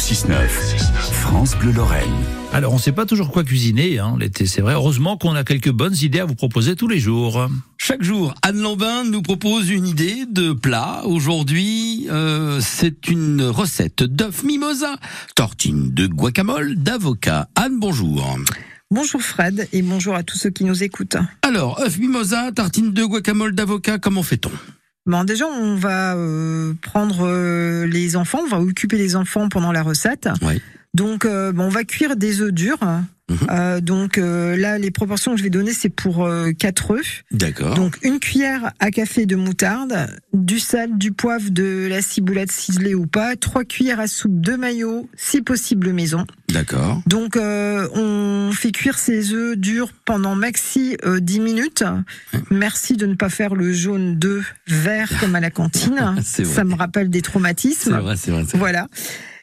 6-9, France Bleu Lorraine. Alors, on ne sait pas toujours quoi cuisiner hein, l'été, c'est vrai. Heureusement qu'on a quelques bonnes idées à vous proposer tous les jours. Chaque jour, Anne Lambin nous propose une idée de plat. Aujourd'hui, euh, c'est une recette d'œuf mimosa, tortine de guacamole, d'avocat. Anne, bonjour. Bonjour Fred et bonjour à tous ceux qui nous écoutent. Alors, œuf mimosa, tartine de guacamole, d'avocat, comment fait-on? Bon, déjà, on va euh, prendre euh, les enfants, on va occuper les enfants pendant la recette. Oui. Donc, euh, bon, on va cuire des œufs durs. Mhm. Euh, donc euh, là, les proportions que je vais donner, c'est pour euh, 4 œufs. D'accord. Donc une cuillère à café de moutarde, du sel, du poivre, de la ciboulette ciselée ou pas, trois cuillères à soupe de maillot, si possible maison. D'accord. Donc euh, on fait cuire ces œufs durs pendant maxi euh, 10 minutes. Merci de ne pas faire le jaune d'œuf vert comme à la cantine. Ça me rappelle des C'est traumatismes. vrai, c'est vrai. c'est vrai. Voilà.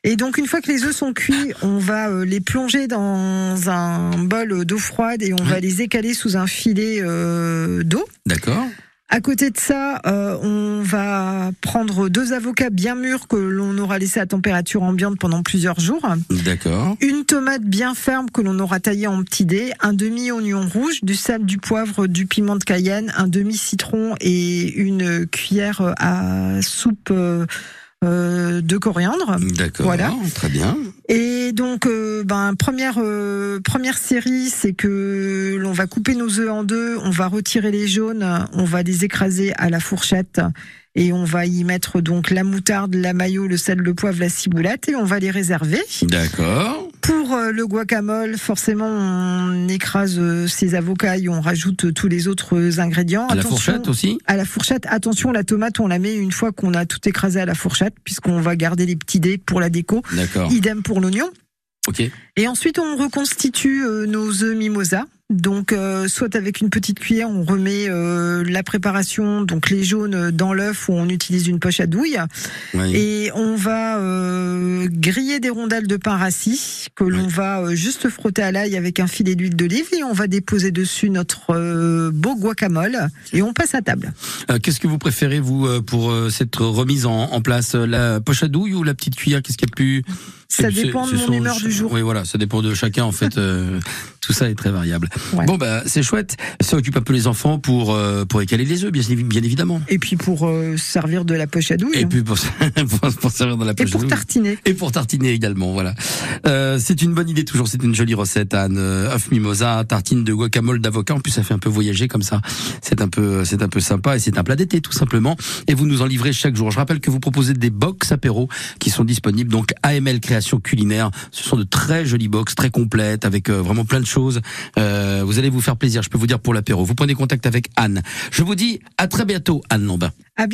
Et donc une fois que les œufs sont cuits, on va euh, les plonger dans un bol d'eau froide et on va les écaler sous un filet euh, d'eau. D'accord. À côté de ça, euh, on va prendre deux avocats bien mûrs que l'on aura laissés à température ambiante pendant plusieurs jours. D'accord. Une tomate bien ferme que l'on aura taillée en petits dés, un demi-oignon rouge, du sel, du poivre, du piment de Cayenne, un demi-citron et une cuillère à soupe euh, euh, de coriandre. D'accord. Voilà. Très bien. Et donc, euh, ben, première euh, première série, c'est que l'on va couper nos œufs en deux, on va retirer les jaunes, on va les écraser à la fourchette et on va y mettre donc la moutarde, la maillot, le sel, le poivre, la ciboulette et on va les réserver. D'accord. Pour le guacamole, forcément, on écrase euh, ces avocats et on rajoute euh, tous les autres ingrédients. À la fourchette aussi? à la fourchette, attention, la tomate, on la met une fois qu'on a tout écrasé à la fourchette, puisqu'on va garder les petits dés pour la déco. D'accord. Idem pour l'oignon. Ok. Et ensuite, on reconstitue euh, nos œufs mimosa. Donc, euh, soit avec une petite cuillère, on remet euh, la préparation, donc les jaunes dans l'œuf où on utilise une poche à douille. Oui. Et on va euh, griller des rondelles de pain rassis que l'on Oui. va euh, juste frotter à l'ail avec un filet d'huile d'olive et on va déposer dessus notre euh, beau guacamole et on passe à table. Euh, Qu'est-ce que vous préférez, vous, pour euh, cette remise en, en place La poche à douille ou la petite cuillère? Qu'est-ce qu'il y a de plus Ça dépend de mon humeur du jour. Oui, voilà, ça dépend de chacun, en fait. euh, tout ça est très variable. Ouais. Bon, bah, c'est chouette. Ça occupe un peu les enfants pour, euh, pour écaler les œufs, bien, bien évidemment. Et puis pour euh, servir de la poche à douille Et puis pour, pour, pour servir dans la et poche à pour douille. tartiner. Et pour tartiner également, voilà. Euh, c'est une bonne idée toujours, c'est une jolie recette, Anne. Euh, œuf mimosa, tartine de guacamole d'avocat. En plus, ça fait un peu voyager comme ça. C'est un peu, c'est un peu sympa et c'est un plat d'été tout simplement. Et vous nous en livrez chaque jour. Je rappelle que vous proposez des box apéro qui sont disponibles donc AML Création Culinaire. Ce sont de très jolies box, très complètes avec euh, vraiment plein de choses. Euh, vous allez vous faire plaisir, je peux vous dire pour l'apéro. Vous prenez contact avec Anne. Je vous dis à très bientôt, Anne Lambin. À